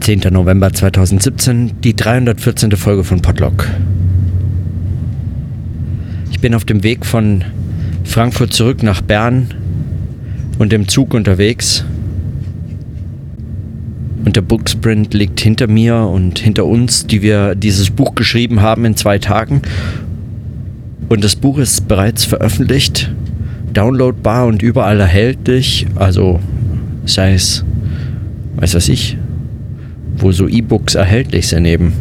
10. November 2017, die 314. Folge von Podlock. Ich bin auf dem Weg von Frankfurt zurück nach Bern und im Zug unterwegs. Und der Booksprint liegt hinter mir und hinter uns, die wir dieses Buch geschrieben haben in zwei Tagen. Und das Buch ist bereits veröffentlicht, downloadbar und überall erhältlich. Also sei es, weiß was ich, wo so E-Books erhältlich sind eben.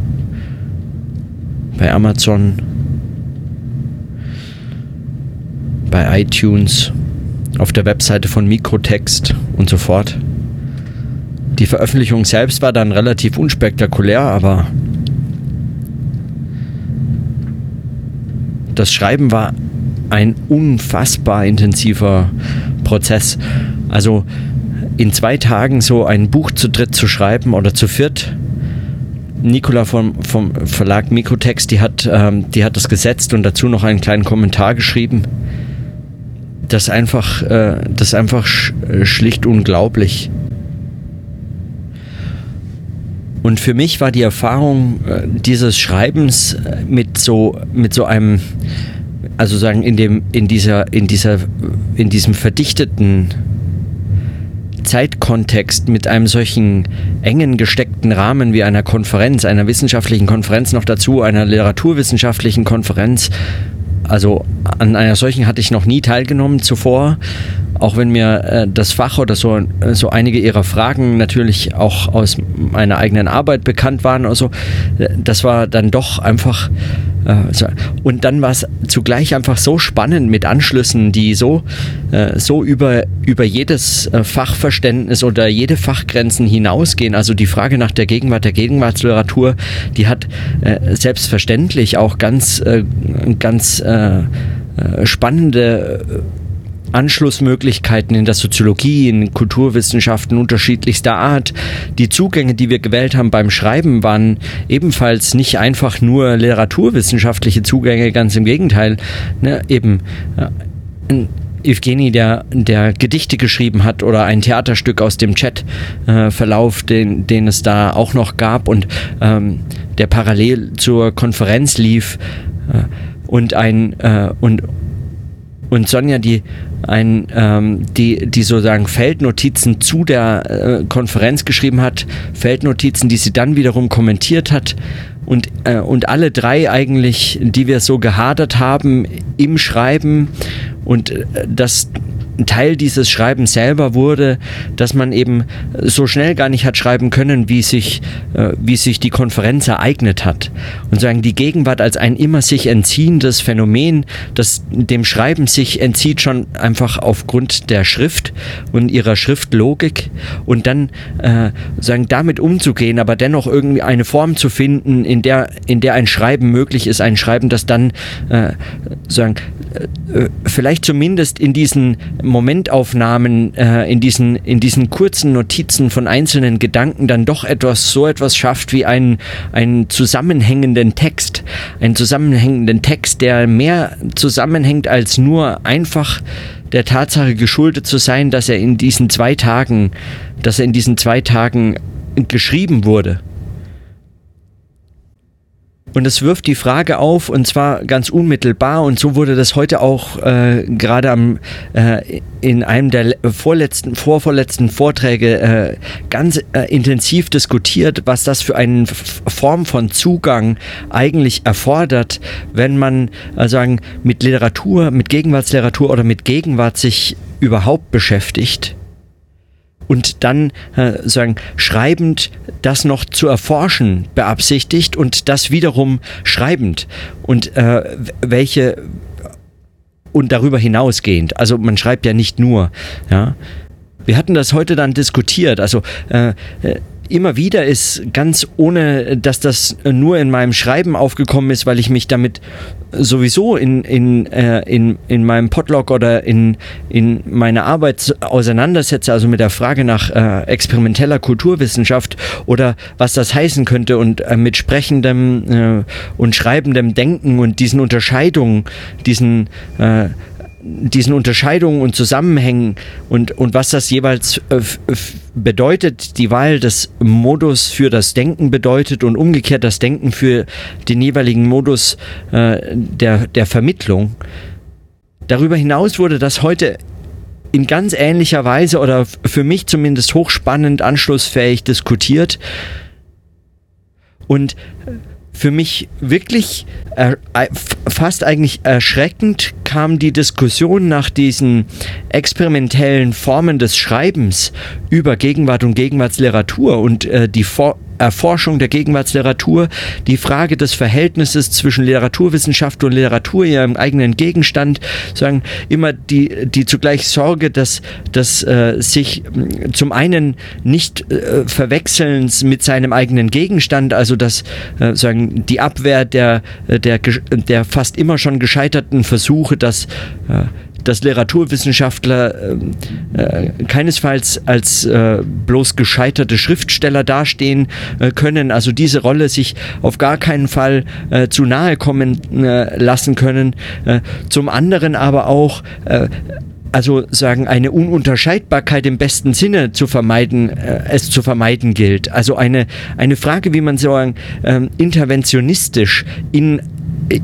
Bei Amazon, bei iTunes, auf der Webseite von Mikrotext und so fort. Die Veröffentlichung selbst war dann relativ unspektakulär, aber das Schreiben war ein unfassbar intensiver Prozess. Also in zwei Tagen so ein Buch zu dritt zu schreiben oder zu viert. Nicola vom, vom Verlag Mikrotext, die hat, ähm, die hat das gesetzt und dazu noch einen kleinen Kommentar geschrieben. Das einfach, äh, das ist einfach sch schlicht unglaublich. Und für mich war die Erfahrung äh, dieses Schreibens äh, mit so, mit so einem, also sagen, in dem, in dieser, in dieser, in diesem verdichteten Zeitkontext mit einem solchen engen gesteckten Rahmen wie einer Konferenz, einer wissenschaftlichen Konferenz noch dazu, einer literaturwissenschaftlichen Konferenz. Also an einer solchen hatte ich noch nie teilgenommen zuvor, auch wenn mir äh, das Fach oder so, so einige ihrer Fragen natürlich auch aus meiner eigenen Arbeit bekannt waren. Also das war dann doch einfach und dann war es zugleich einfach so spannend mit Anschlüssen, die so, äh, so über, über jedes äh, Fachverständnis oder jede Fachgrenzen hinausgehen. Also die Frage nach der Gegenwart, der Gegenwartsliteratur, die hat selbstverständlich auch ganz, ganz spannende Anschlussmöglichkeiten in der Soziologie, in Kulturwissenschaften unterschiedlichster Art. Die Zugänge, die wir gewählt haben beim Schreiben, waren ebenfalls nicht einfach nur literaturwissenschaftliche Zugänge, ganz im Gegenteil. Ne, eben äh, Evgeny, der, der Gedichte geschrieben hat oder ein Theaterstück aus dem Chatverlauf, äh, den, den es da auch noch gab und ähm, der parallel zur Konferenz lief äh, und ein äh, und und Sonja, die ein, ähm, die, die sozusagen Feldnotizen zu der äh, Konferenz geschrieben hat, Feldnotizen, die sie dann wiederum kommentiert hat und, äh, und alle drei eigentlich, die wir so gehadert haben im Schreiben und äh, das Teil dieses Schreibens selber wurde, dass man eben so schnell gar nicht hat schreiben können, wie sich, äh, wie sich die Konferenz ereignet hat. Und sagen, die Gegenwart als ein immer sich entziehendes Phänomen, das dem Schreiben sich entzieht, schon einfach aufgrund der Schrift und ihrer Schriftlogik und dann äh, sagen, damit umzugehen, aber dennoch irgendwie eine Form zu finden, in der, in der ein Schreiben möglich ist, ein Schreiben, das dann äh, sagen, äh, äh vielleicht zumindest in diesen Momentaufnahmen, äh, in, diesen, in diesen kurzen Notizen von einzelnen Gedanken dann doch etwas, so etwas schafft wie einen, einen zusammenhängenden Text. Einen zusammenhängenden Text, der mehr zusammenhängt als nur einfach der Tatsache geschuldet zu sein, dass er in diesen zwei Tagen, dass er in diesen zwei Tagen geschrieben wurde. Und es wirft die Frage auf, und zwar ganz unmittelbar, und so wurde das heute auch äh, gerade am, äh, in einem der vorletzten, vorvorletzten Vorträge äh, ganz äh, intensiv diskutiert, was das für eine Form von Zugang eigentlich erfordert, wenn man äh, sagen, mit Literatur, mit Gegenwartsliteratur oder mit Gegenwart sich überhaupt beschäftigt und dann äh, sagen schreibend das noch zu erforschen beabsichtigt und das wiederum schreibend und äh, welche und darüber hinausgehend. Also man schreibt ja nicht nur, ja. Wir hatten das heute dann diskutiert. Also äh, äh immer wieder ist ganz ohne, dass das nur in meinem Schreiben aufgekommen ist, weil ich mich damit sowieso in, in, äh, in, in meinem Podlog oder in, in meiner Arbeit auseinandersetze, also mit der Frage nach äh, experimenteller Kulturwissenschaft oder was das heißen könnte und äh, mit sprechendem äh, und schreibendem Denken und diesen Unterscheidungen, diesen äh, diesen Unterscheidungen und Zusammenhängen und, und was das jeweils äh, bedeutet, die Wahl des Modus für das Denken bedeutet und umgekehrt das Denken für den jeweiligen Modus äh, der, der Vermittlung. Darüber hinaus wurde das heute in ganz ähnlicher Weise oder für mich zumindest hochspannend, anschlussfähig diskutiert. Und für mich wirklich äh, fast eigentlich erschreckend kam die Diskussion nach diesen experimentellen Formen des Schreibens über Gegenwart und Gegenwartsliteratur und äh, die For Erforschung der Gegenwartsliteratur, die Frage des Verhältnisses zwischen Literaturwissenschaft und Literatur, ihrem eigenen Gegenstand, sagen immer die, die zugleich Sorge, dass, dass äh, sich mm, zum einen nicht äh, verwechselns mit seinem eigenen Gegenstand, also dass äh, sagen die Abwehr der, der, der fast immer schon gescheiterten Versuche, dass äh, dass Literaturwissenschaftler äh, äh, keinesfalls als äh, bloß gescheiterte Schriftsteller dastehen äh, können, also diese Rolle sich auf gar keinen Fall äh, zu nahe kommen äh, lassen können. zum anderen aber auch also sagen eine Ununterscheidbarkeit im besten Sinne zu vermeiden, äh, es zu vermeiden gilt. Also eine eine Frage, wie man sagen ähm, interventionistisch in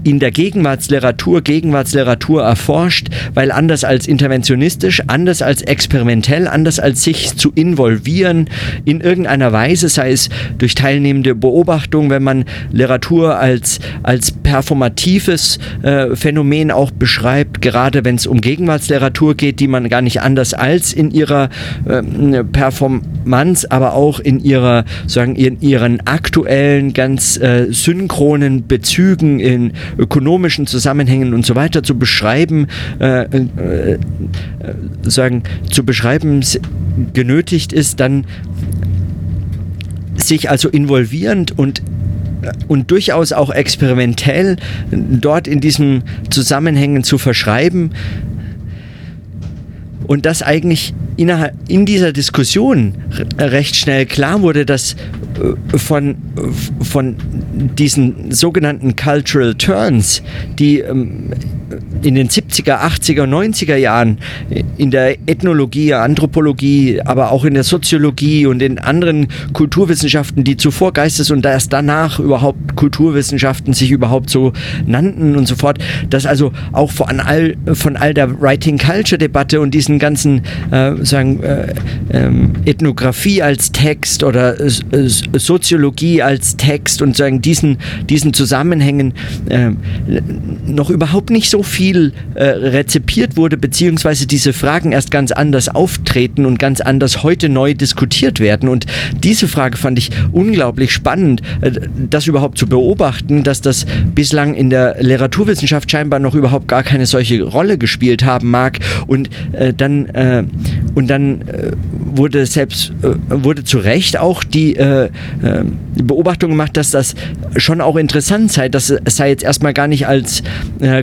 in der Gegenwartsliteratur Gegenwartsliteratur erforscht, weil anders als interventionistisch, anders als experimentell, anders als sich zu involvieren in irgendeiner Weise, sei es durch teilnehmende Beobachtung, wenn man Literatur als, als performatives äh, Phänomen auch beschreibt, gerade wenn es um Gegenwartsliteratur geht, die man gar nicht anders als in ihrer äh, Performance, aber auch in ihrer, sagen, in ihren aktuellen, ganz äh, synchronen Bezügen in ökonomischen Zusammenhängen und so weiter zu beschreiben, äh, äh, sagen, zu beschreiben genötigt ist, dann sich also involvierend und und durchaus auch experimentell dort in diesen Zusammenhängen zu verschreiben und das eigentlich in dieser Diskussion recht schnell klar wurde, dass äh, von, von diesen sogenannten Cultural Turns, die ähm, in den 70er, 80er, 90er Jahren in der Ethnologie, Anthropologie, aber auch in der Soziologie und in anderen Kulturwissenschaften, die zuvor Geistes- und erst danach überhaupt Kulturwissenschaften sich überhaupt so nannten und so fort, dass also auch von all, von all der Writing-Culture-Debatte und diesen ganzen äh, sagen, äh, äh, Ethnographie als Text oder äh, Soziologie als Text und sagen diesen, diesen Zusammenhängen äh, noch überhaupt nicht so viel äh, rezipiert wurde, beziehungsweise diese Fragen erst ganz anders auftreten und ganz anders heute neu diskutiert werden. Und diese Frage fand ich unglaublich spannend, äh, das überhaupt zu beobachten, dass das bislang in der Literaturwissenschaft scheinbar noch überhaupt gar keine solche Rolle gespielt haben mag. Und äh, dann, äh, und dann äh, wurde selbst, äh, wurde zu Recht auch die äh, Beobachtung gemacht, dass das schon auch interessant sei, dass es sei jetzt erstmal gar nicht als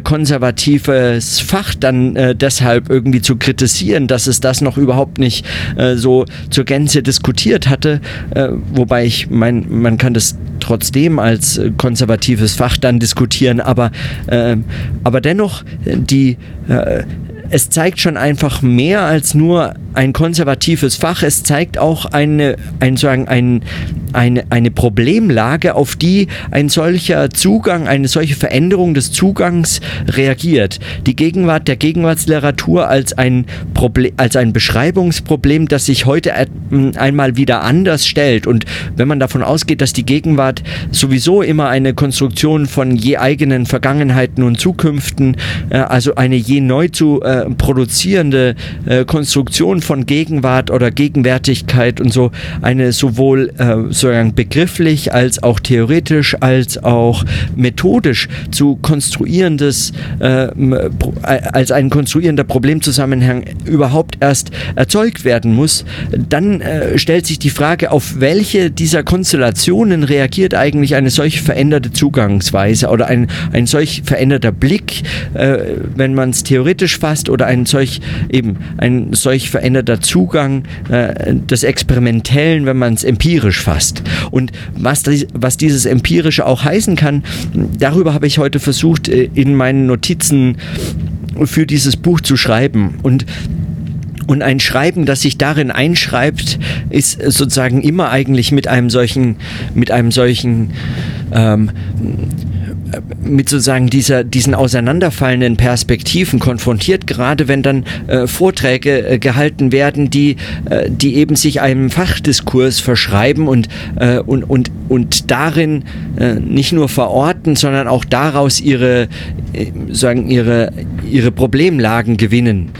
konservativ konservatives Fach dann äh, deshalb irgendwie zu kritisieren, dass es das noch überhaupt nicht äh, so zur Gänze diskutiert hatte, äh, wobei ich mein, man kann das trotzdem als äh, konservatives Fach dann diskutieren, aber, äh, aber dennoch die äh, es zeigt schon einfach mehr als nur ein konservatives Fach. Es zeigt auch eine, ein, sagen, ein, eine, eine Problemlage, auf die ein solcher Zugang, eine solche Veränderung des Zugangs reagiert. Die Gegenwart der Gegenwartsliteratur als ein, Problem, als ein Beschreibungsproblem, das sich heute einmal wieder anders stellt. Und wenn man davon ausgeht, dass die Gegenwart sowieso immer eine Konstruktion von je eigenen Vergangenheiten und Zukünften, äh, also eine je neu zu äh, produzierende äh, Konstruktion von Gegenwart oder Gegenwärtigkeit und so, eine sowohl äh, sozusagen begrifflich als auch theoretisch als auch methodisch zu konstruierendes äh, als ein konstruierender Problemzusammenhang überhaupt erst erzeugt werden muss, dann äh, stellt sich die Frage, auf welche dieser Konstellationen reagiert eigentlich eine solch veränderte Zugangsweise oder ein, ein solch veränderter Blick, äh, wenn man es theoretisch fasst oder ein solch eben ein solch veränderter Zugang äh, des Experimentellen, wenn man es empirisch fasst. Und was, was dieses Empirische auch heißen kann, darüber habe ich heute versucht, äh, in meinen Notizen für dieses Buch zu schreiben. Und und ein Schreiben, das sich darin einschreibt, ist sozusagen immer eigentlich mit einem solchen, mit einem solchen ähm, mit sozusagen dieser, diesen auseinanderfallenden Perspektiven konfrontiert, gerade wenn dann äh, Vorträge äh, gehalten werden, die, äh, die eben sich einem Fachdiskurs verschreiben und, äh, und, und, und darin äh, nicht nur verorten, sondern auch daraus ihre, äh, sagen, ihre, ihre Problemlagen gewinnen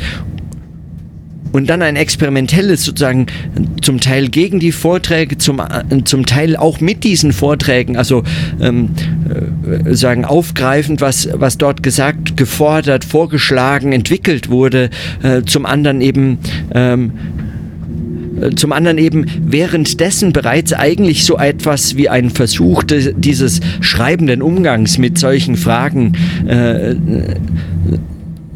und dann ein experimentelles sozusagen zum Teil gegen die Vorträge, zum, zum Teil auch mit diesen Vorträgen, also ähm, äh, sagen aufgreifend, was, was dort gesagt, gefordert, vorgeschlagen, entwickelt wurde, äh, zum anderen eben ähm, äh, zum anderen eben währenddessen bereits eigentlich so etwas wie ein Versuch dieses schreibenden Umgangs mit solchen Fragen äh,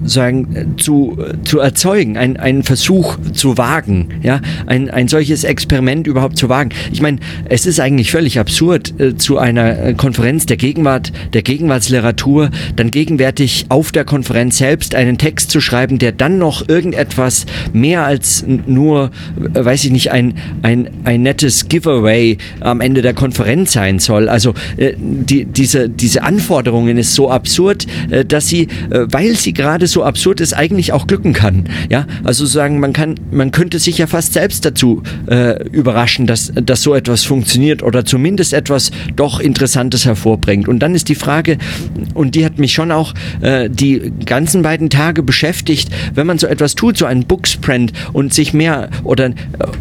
sagen, zu, zu erzeugen, ein, einen Versuch zu wagen, ja, ein, ein solches Experiment überhaupt zu wagen. Ich meine, es ist eigentlich völlig absurd, äh, zu einer äh, Konferenz der Gegenwart, der Gegenwartsliteratur, dann gegenwärtig auf der Konferenz selbst einen Text zu schreiben, der dann noch irgendetwas mehr als nur, äh, weiß ich nicht, ein, ein, ein nettes Giveaway am Ende der Konferenz sein soll. Also äh, die, diese, diese Anforderungen ist so absurd, äh, dass sie, äh, weil sie gerade so so absurd es eigentlich auch glücken kann. Ja, also sagen, man kann, man könnte sich ja fast selbst dazu äh, überraschen, dass, dass so etwas funktioniert oder zumindest etwas doch Interessantes hervorbringt. Und dann ist die Frage, und die hat mich schon auch äh, die ganzen beiden Tage beschäftigt, wenn man so etwas tut, so einen Booksprint und sich mehr oder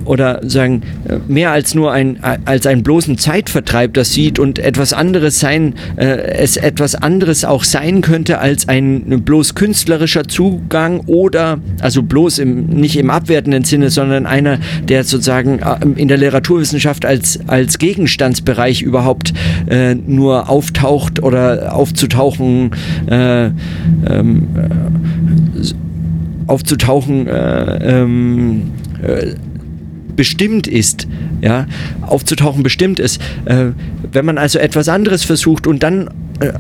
oder sagen mehr als nur ein als einen bloßen Zeitvertreib das sieht und etwas anderes sein, äh, es etwas anderes auch sein könnte als ein bloß künstlerisches künstlerischer Zugang oder, also bloß im, nicht im abwertenden Sinne, sondern einer, der sozusagen äh, in der Literaturwissenschaft als, als Gegenstandsbereich überhaupt äh, nur auftaucht oder aufzutauchen, äh, ähm, äh, aufzutauchen, äh, ähm, äh, bestimmt ist, ja, aufzutauchen bestimmt ist. wenn man also etwas anderes versucht und dann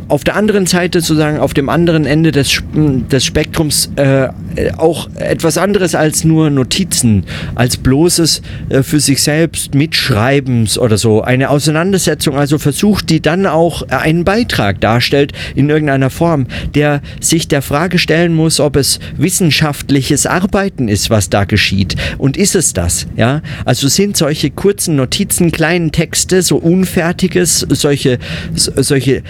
auf der anderen Seite sozusagen auf dem anderen Ende des, des Spektrums äh, auch etwas anderes als nur Notizen, als bloßes äh, für sich selbst Mitschreibens oder so. Eine Auseinandersetzung also versucht, die dann auch einen Beitrag darstellt in irgendeiner Form, der sich der Frage stellen muss, ob es wissenschaftliches Arbeiten ist, was da geschieht. Und ist es das? Ja, also sind solche kurzen Notizen, kleinen Texte, so unfertiges, solche, solche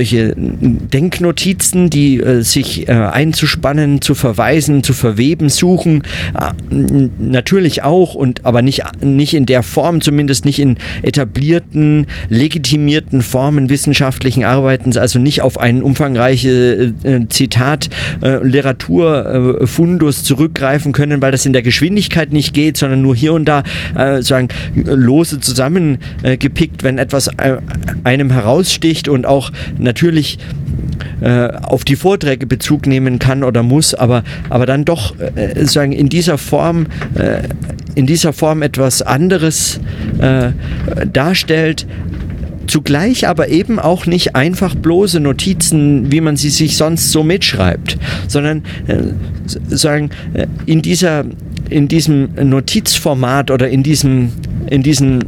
solche Denknotizen, die äh, sich äh, einzuspannen, zu verweisen, zu verweben suchen. Äh, natürlich auch, und aber nicht, nicht in der Form, zumindest nicht in etablierten, legitimierten Formen wissenschaftlichen Arbeitens, also nicht auf einen umfangreiche äh, Zitat äh, Literaturfundus zurückgreifen können, weil das in der Geschwindigkeit nicht geht, sondern nur hier und da äh, sagen lose zusammengepickt, wenn etwas äh, einem heraussticht und auch natürlich äh, auf die Vorträge Bezug nehmen kann oder muss, aber, aber dann doch äh, sagen in dieser Form äh, in dieser Form etwas anderes äh, darstellt, zugleich aber eben auch nicht einfach bloße Notizen, wie man sie sich sonst so mitschreibt, sondern äh, sagen äh, in dieser in diesem Notizformat oder in diesem in diesen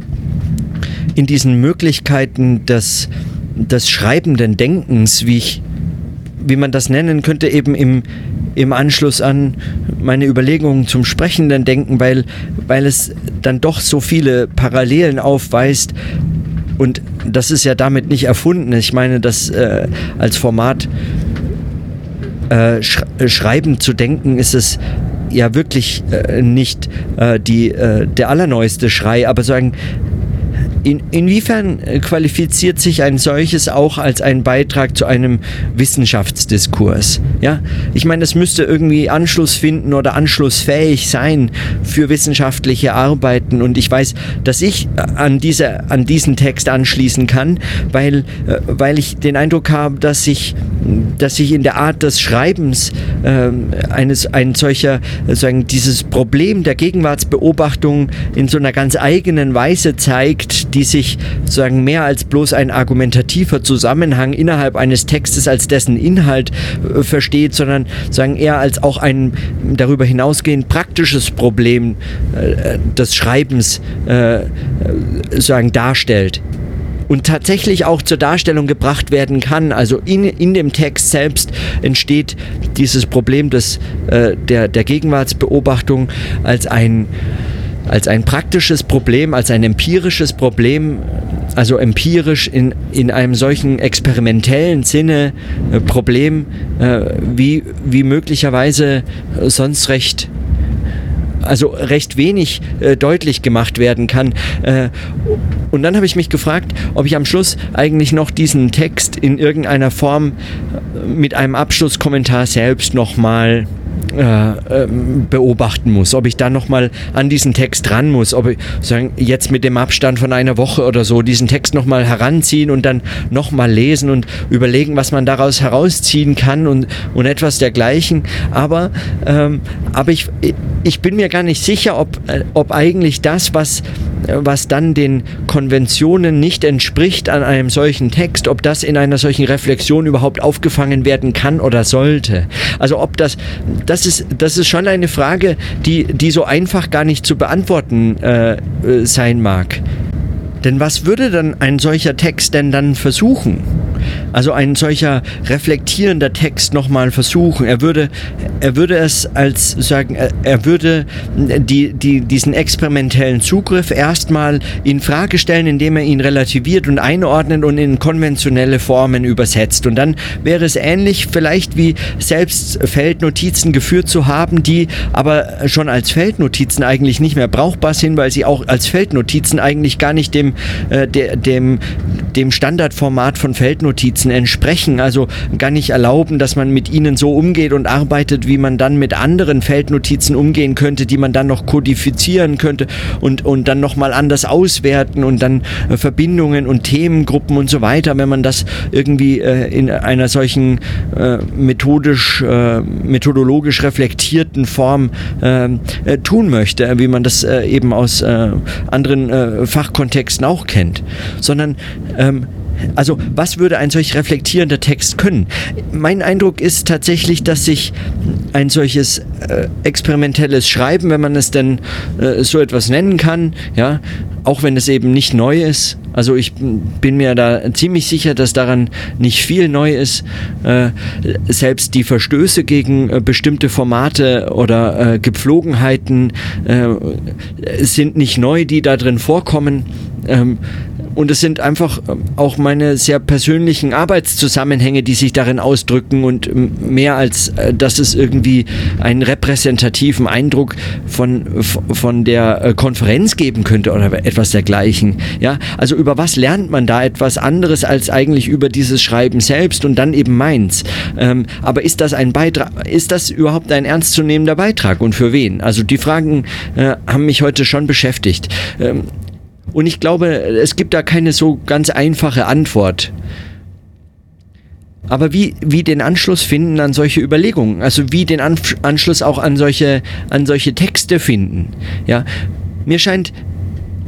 in diesen Möglichkeiten des des schreibenden Denkens, wie ich, wie man das nennen könnte, eben im, im Anschluss an meine Überlegungen zum sprechenden Denken, weil, weil es dann doch so viele Parallelen aufweist. Und das ist ja damit nicht erfunden. Ich meine, das äh, als Format äh, sch schreiben zu denken, ist es ja wirklich äh, nicht äh, die, äh, der allerneueste Schrei, aber sagen, in, inwiefern äh, qualifiziert sich ein solches auch als ein Beitrag zu einem Wissenschaftsdiskurs? Ja, ich meine, es müsste irgendwie Anschluss finden oder anschlussfähig sein für wissenschaftliche Arbeiten. Und ich weiß, dass ich äh, an, diese, an diesen Text anschließen kann, weil, äh, weil ich den Eindruck habe, dass sich, dass sich in der Art des Schreibens äh, eines ein solcher, sagen, dieses Problem der Gegenwartsbeobachtung in so einer ganz eigenen Weise zeigt, zeigt, die sich sozusagen mehr als bloß ein argumentativer Zusammenhang innerhalb eines Textes als dessen Inhalt äh, versteht, sondern sagen eher als auch ein darüber hinausgehend praktisches Problem äh, des Schreibens äh, sagen darstellt und tatsächlich auch zur Darstellung gebracht werden kann. Also in, in dem Text selbst entsteht dieses Problem des, äh, der, der Gegenwartsbeobachtung als ein, als ein praktisches Problem, als ein empirisches Problem, also empirisch in, in einem solchen experimentellen Sinne äh, Problem, äh, wie, wie möglicherweise sonst recht also recht wenig äh, deutlich gemacht werden kann. Äh, und dann habe ich mich gefragt, ob ich am Schluss eigentlich noch diesen Text in irgendeiner Form mit einem Abschlusskommentar selbst nochmal äh, ähm, beobachten muss, ob ich da nochmal an diesen Text ran muss, ob ich sagen, jetzt mit dem Abstand von einer Woche oder so diesen Text nochmal heranziehen und dann nochmal lesen und überlegen, was man daraus herausziehen kann und, und etwas dergleichen. Aber, ähm, aber ich, ich bin mir gar nicht sicher, ob, äh, ob eigentlich das, was, was dann den Konventionen nicht entspricht an einem solchen Text, ob das in einer solchen Reflexion überhaupt aufgefangen werden kann oder sollte. Also ob das, das ist, das ist schon eine Frage, die, die so einfach gar nicht zu beantworten äh, äh sein mag. Denn was würde dann ein solcher Text denn dann versuchen? Also ein solcher reflektierender Text nochmal versuchen. Er würde, er würde es als sagen, er, würde die, die, diesen experimentellen Zugriff erstmal in Frage stellen, indem er ihn relativiert und einordnet und in konventionelle Formen übersetzt. Und dann wäre es ähnlich vielleicht wie selbst Feldnotizen geführt zu haben, die aber schon als Feldnotizen eigentlich nicht mehr brauchbar sind, weil sie auch als Feldnotizen eigentlich gar nicht dem, äh, de, dem, dem Standardformat von Feldnotizen entsprechen, also gar nicht erlauben, dass man mit ihnen so umgeht und arbeitet, wie man dann mit anderen Feldnotizen umgehen könnte, die man dann noch kodifizieren könnte und, und dann nochmal anders auswerten und dann äh, Verbindungen und Themengruppen und so weiter, wenn man das irgendwie äh, in einer solchen äh, methodisch, äh, methodologisch reflektierten Form äh, äh, tun möchte, wie man das eben aus anderen Fachkontexten auch kennt, sondern ähm, also was würde ein solch reflektierender Text können? Mein Eindruck ist tatsächlich, dass sich ein solches äh, experimentelles Schreiben, wenn man es denn äh, so etwas nennen kann, ja, auch wenn es eben nicht neu ist, also ich bin mir da ziemlich sicher, dass daran nicht viel neu ist. Äh, selbst die Verstöße gegen äh, bestimmte Formate oder äh, Gepflogenheiten äh, sind nicht neu, die da drin vorkommen. Ähm, und es sind einfach ähm, auch meine sehr persönlichen Arbeitszusammenhänge, die sich darin ausdrücken und ähm, mehr als, äh, dass es irgendwie einen repräsentativen Eindruck von, von der äh, Konferenz geben könnte oder etwas dergleichen. Ja, also über was lernt man da etwas anderes als eigentlich über dieses Schreiben selbst und dann eben meins. Ähm, aber ist das ein Beitrag, ist das überhaupt ein ernstzunehmender Beitrag und für wen? Also die Fragen äh, haben mich heute schon beschäftigt. Ähm, und ich glaube, es gibt da keine so ganz einfache Antwort. Aber wie, wie den Anschluss finden an solche Überlegungen, also wie den Anschluss auch an solche, an solche Texte finden. Ja, mir scheint,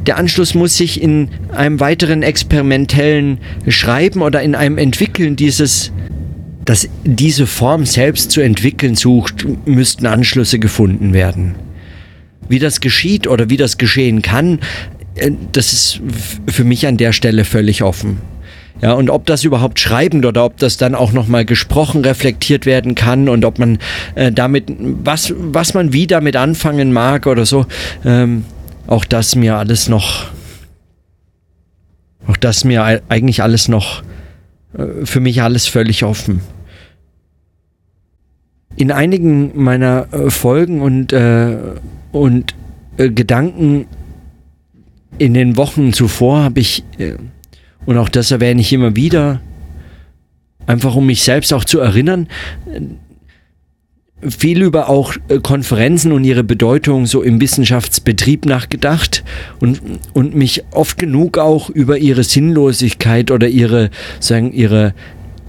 der Anschluss muss sich in einem weiteren experimentellen Schreiben oder in einem Entwickeln dieses, das diese Form selbst zu entwickeln sucht, müssten Anschlüsse gefunden werden. Wie das geschieht oder wie das geschehen kann, das ist für mich an der Stelle völlig offen. Ja, und ob das überhaupt schreibend oder ob das dann auch nochmal gesprochen reflektiert werden kann und ob man äh, damit, was, was man wie damit anfangen mag oder so, ähm, auch das mir alles noch, auch das mir eigentlich alles noch, äh, für mich alles völlig offen. In einigen meiner äh, Folgen und, äh, und äh, Gedanken in den Wochen zuvor habe ich, äh, und auch das erwähne ich immer wieder, einfach um mich selbst auch zu erinnern, viel über auch äh, Konferenzen und ihre Bedeutung so im Wissenschaftsbetrieb nachgedacht und, und mich oft genug auch über ihre Sinnlosigkeit oder ihre, sagen, ihre,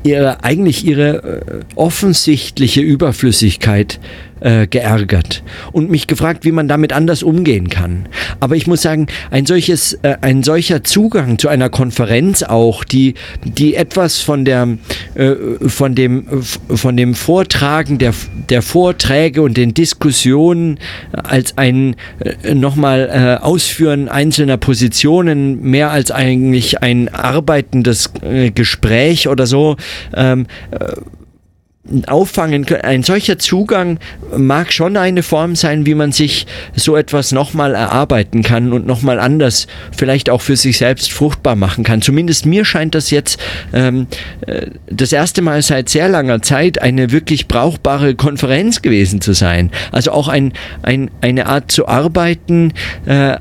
ihre eigentlich ihre äh, offensichtliche Überflüssigkeit äh, geärgert und mich gefragt, wie man damit anders umgehen kann. Aber ich muss sagen, ein solches, äh, ein solcher Zugang zu einer Konferenz auch, die, die etwas von der, äh, von dem, von dem Vortragen der, der Vorträge und den Diskussionen als ein äh, nochmal äh, Ausführen einzelner Positionen mehr als eigentlich ein arbeitendes Gespräch oder so ähm, äh, auffangen können. Ein solcher Zugang mag schon eine Form sein, wie man sich so etwas nochmal erarbeiten kann und nochmal anders vielleicht auch für sich selbst fruchtbar machen kann. Zumindest mir scheint das jetzt ähm, äh, das erste Mal seit sehr langer Zeit eine wirklich brauchbare Konferenz gewesen zu sein. Also auch ein, ein, eine Art zu arbeiten, äh,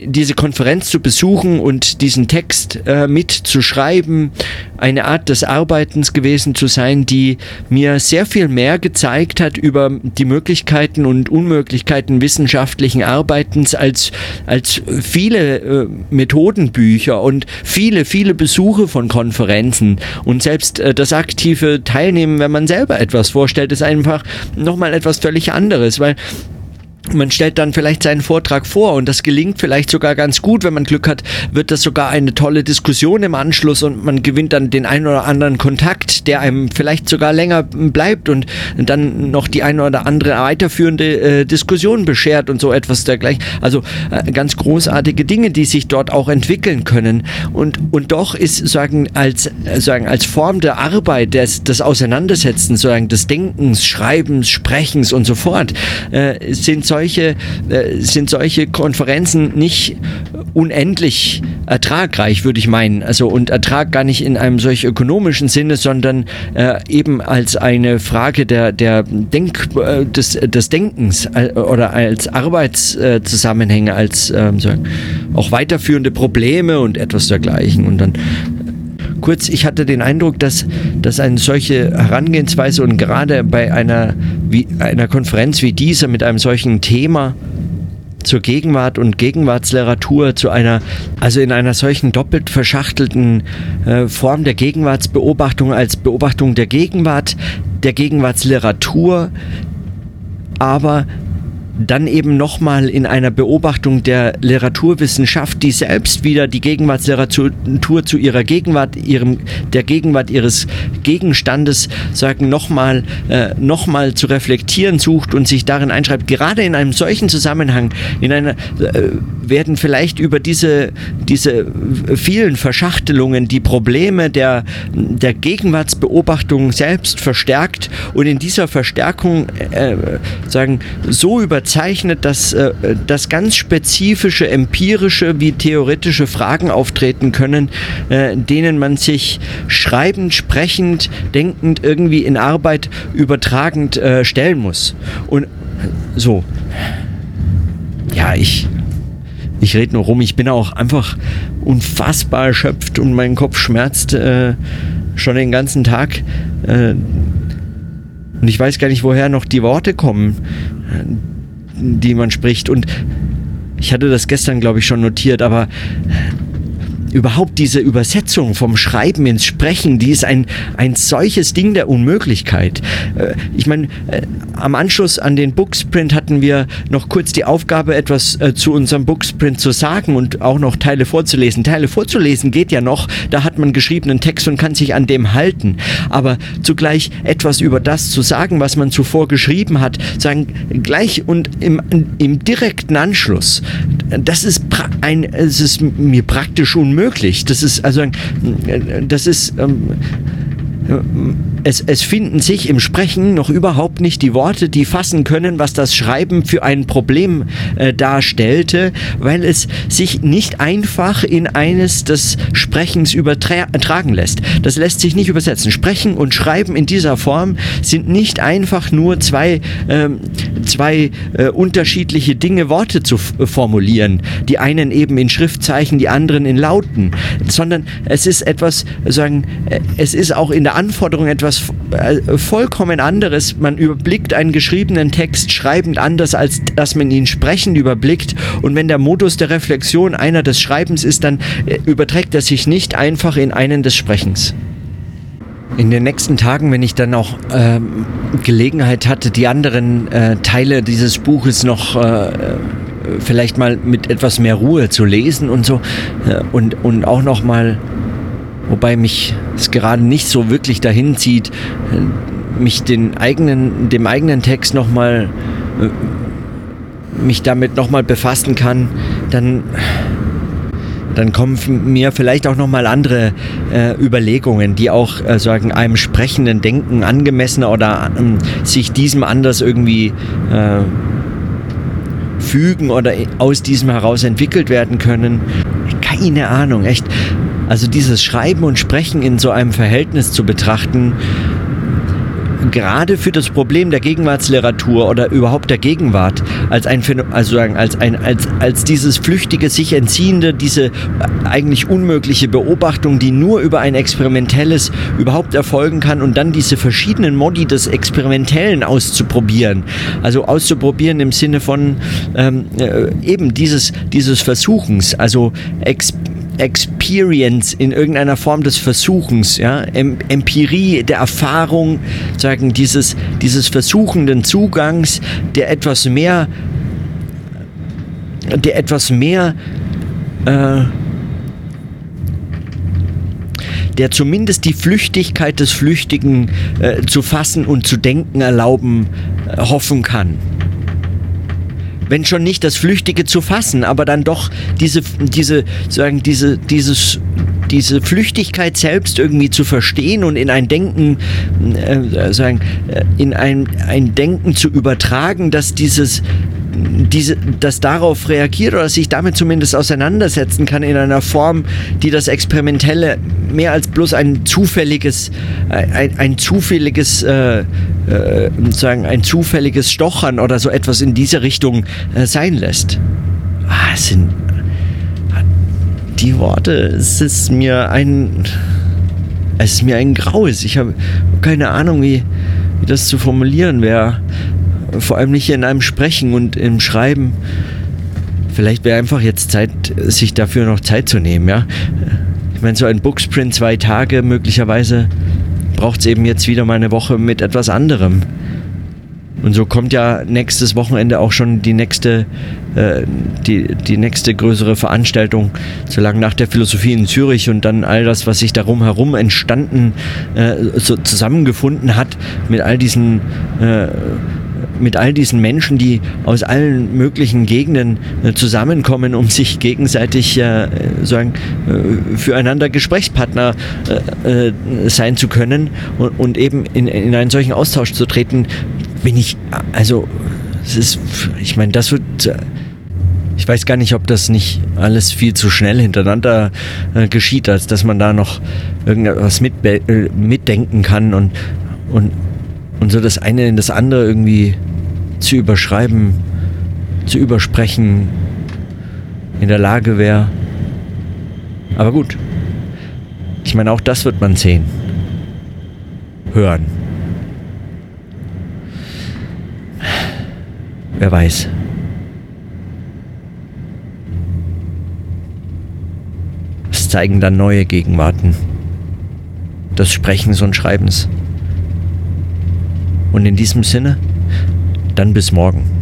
diese Konferenz zu besuchen und diesen Text äh, mitzuschreiben, eine Art des Arbeitens gewesen zu sein, die mir sehr viel mehr gezeigt hat über die Möglichkeiten und Unmöglichkeiten wissenschaftlichen Arbeitens als, als viele äh, Methodenbücher und viele, viele Besuche von Konferenzen. Und selbst äh, das aktive Teilnehmen, wenn man selber etwas vorstellt, ist einfach nochmal etwas völlig anderes, weil man stellt dann vielleicht seinen Vortrag vor und das gelingt vielleicht sogar ganz gut. Wenn man Glück hat, wird das sogar eine tolle Diskussion im Anschluss und man gewinnt dann den einen oder anderen Kontakt, der einem vielleicht sogar länger bleibt und dann noch die eine oder andere weiterführende äh, Diskussion beschert und so etwas dergleichen. Also äh, ganz großartige Dinge, die sich dort auch entwickeln können. Und, und doch ist sagen als, sagen, als Form der Arbeit, des, des Auseinandersetzens, sagen, des Denkens, Schreibens, Sprechens und so fort, äh, sind solche, äh, sind solche Konferenzen nicht unendlich ertragreich, würde ich meinen. Also und Ertrag gar nicht in einem solch ökonomischen Sinne, sondern äh, eben als eine Frage der, der Denk, äh, des, des Denkens oder als Arbeitszusammenhänge, als ähm, auch weiterführende Probleme und etwas dergleichen. Und dann Kurz, ich hatte den Eindruck, dass, dass eine solche Herangehensweise und gerade bei einer, wie, einer Konferenz wie dieser mit einem solchen Thema zur Gegenwart und Gegenwartsliteratur zu einer, also in einer solchen doppelt verschachtelten äh, Form der Gegenwartsbeobachtung als Beobachtung der Gegenwart, der Gegenwartsliteratur, aber dann eben nochmal in einer Beobachtung der Literaturwissenschaft, die selbst wieder die Gegenwartsliteratur zu ihrer Gegenwart, ihrem, der Gegenwart ihres Gegenstandes, sagen, nochmal äh, noch zu reflektieren sucht und sich darin einschreibt. Gerade in einem solchen Zusammenhang, in einer, äh, werden vielleicht über diese, diese vielen Verschachtelungen die Probleme der, der Gegenwartsbeobachtung selbst verstärkt und in dieser Verstärkung äh, sagen, so überzeugt bezeichnet, dass, äh, dass ganz spezifische empirische wie theoretische Fragen auftreten können, äh, denen man sich schreibend, sprechend, denkend irgendwie in Arbeit übertragend äh, stellen muss. Und so. Ja, ich ich rede nur rum, ich bin auch einfach unfassbar erschöpft und mein Kopf schmerzt äh, schon den ganzen Tag. Äh, und ich weiß gar nicht, woher noch die Worte kommen die man spricht. Und ich hatte das gestern, glaube ich, schon notiert, aber überhaupt diese Übersetzung vom Schreiben ins Sprechen, die ist ein, ein solches Ding der Unmöglichkeit. Äh, ich meine, äh, am Anschluss an den Booksprint hatten wir noch kurz die Aufgabe, etwas äh, zu unserem Booksprint zu sagen und auch noch Teile vorzulesen. Teile vorzulesen geht ja noch, da hat man geschriebenen Text und kann sich an dem halten. Aber zugleich etwas über das zu sagen, was man zuvor geschrieben hat, sagen gleich und im, im direkten Anschluss, das ist, ein, es ist mir praktisch unmöglich möglich. Das ist also, das ist ähm, es, es finden sich im Sprechen noch überhaupt nicht die Worte, die fassen können, was das Schreiben für ein Problem äh, darstellte, weil es sich nicht einfach in eines des Sprechens übertragen lässt. Das lässt sich nicht übersetzen. Sprechen und Schreiben in dieser Form sind nicht einfach nur zwei, ähm, zwei äh, unterschiedliche Dinge, Worte zu formulieren. Die einen eben in Schriftzeichen, die anderen in Lauten, sondern es ist etwas, sagen, äh, es ist auch in der Anforderung etwas äh, vollkommen anderes. Man überblickt einen geschriebenen Text schreibend anders, als dass man ihn sprechend überblickt. Und wenn der Modus der Reflexion einer des Schreibens ist, dann äh, überträgt er sich nicht einfach in einen des Sprechens. in den nächsten Tagen, wenn ich dann auch ähm, Gelegenheit hatte, die anderen äh, Teile dieses Buches noch äh, vielleicht mal mit etwas mehr Ruhe zu lesen und so äh, und, und auch noch mal, wobei mich es gerade nicht so wirklich dahin zieht, äh, mich den eigenen, dem eigenen Text noch mal äh, mich damit noch mal befassen kann, dann dann kommen mir vielleicht auch nochmal andere äh, Überlegungen, die auch äh, sagen, einem sprechenden Denken angemessen oder ähm, sich diesem anders irgendwie äh, fügen oder aus diesem heraus entwickelt werden können. Keine Ahnung, echt. Also dieses Schreiben und Sprechen in so einem Verhältnis zu betrachten, gerade für das Problem der Gegenwartsliteratur oder überhaupt der Gegenwart als ein also sagen, als ein als als dieses flüchtige sich entziehende diese eigentlich unmögliche Beobachtung, die nur über ein experimentelles überhaupt erfolgen kann und dann diese verschiedenen Modi des experimentellen auszuprobieren, also auszuprobieren im Sinne von ähm, äh, eben dieses dieses Versuchens, also ex Experience in irgendeiner Form des Versuchens, ja, Empirie der Erfahrung, sagen dieses, dieses versuchenden Zugangs, der etwas mehr, der etwas mehr, äh, der zumindest die Flüchtigkeit des Flüchtigen äh, zu fassen und zu denken erlauben, äh, hoffen kann wenn schon nicht das Flüchtige zu fassen, aber dann doch diese, diese, sagen, diese, dieses, diese Flüchtigkeit selbst irgendwie zu verstehen und in ein Denken, äh, sagen, äh, in ein, ein Denken zu übertragen, dass dieses, diese, das darauf reagiert oder sich damit zumindest auseinandersetzen kann in einer Form, die das Experimentelle mehr als bloß ein zufälliges, ein, ein zufälliges, äh, äh, sagen, ein zufälliges Stochern oder so etwas in diese Richtung äh, sein lässt. Ah, es sind die Worte, es ist mir ein, es ist mir ein Graues. Ich habe keine Ahnung, wie, wie das zu formulieren wäre vor allem nicht in einem Sprechen und im Schreiben. Vielleicht wäre einfach jetzt Zeit, sich dafür noch Zeit zu nehmen, ja. Ich meine, so ein Booksprint zwei Tage möglicherweise braucht es eben jetzt wieder mal eine Woche mit etwas anderem. Und so kommt ja nächstes Wochenende auch schon die nächste, äh, die, die nächste größere Veranstaltung, so lange nach der Philosophie in Zürich und dann all das, was sich darum herum entstanden, äh, so zusammengefunden hat mit all diesen äh, mit all diesen Menschen, die aus allen möglichen Gegenden äh, zusammenkommen, um sich gegenseitig äh, sagen, äh, füreinander Gesprächspartner äh, äh, sein zu können und, und eben in, in, einen solchen Austausch zu treten, bin ich, also, es ist, ich meine, das wird ich weiß gar nicht, ob das nicht alles viel zu schnell hintereinander äh, geschieht, als dass man da noch irgendwas mit, äh, mitdenken kann und, und, und so das eine in das andere irgendwie zu überschreiben, zu übersprechen in der Lage wäre. Aber gut. Ich meine, auch das wird man sehen. Hören. Wer weiß. Es zeigen dann neue Gegenwarten des Sprechens und Schreibens. Und in diesem Sinne dann bis morgen.